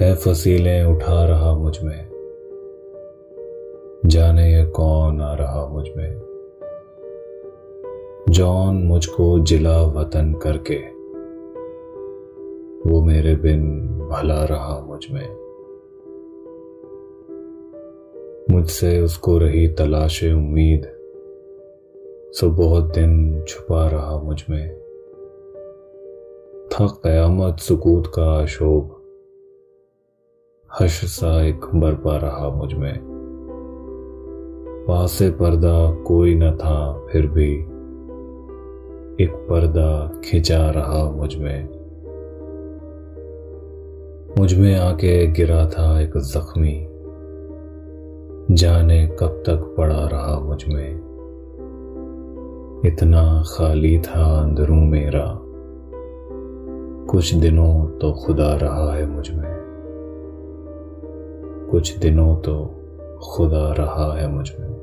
है फसीलें उठा रहा मुझमें। जाने ये कौन आ रहा मुझमें। जौन मुझको जिला वतन करके, वो मेरे बिन भला रहा मुझमें। मुझसे उसको रही तलाश उम्मीद, सो बहुत दिन छुपा रहा मुझमें। था कयामत सुकूत का शोभ हश सा एक बरपा रहा मुझमें। पासे पर्दा कोई न था, फिर भी एक पर्दा खिंचा रहा मुझमें। मुझमें आके गिरा था एक जख्मी। जाने कब तक पड़ा रहा मुझमें। इतना खाली था अंदरू मेरा। कुछ दिनों तो खुदा रहा है मुझमें। कुछ दिनों तो खुदा रहा है मुझमें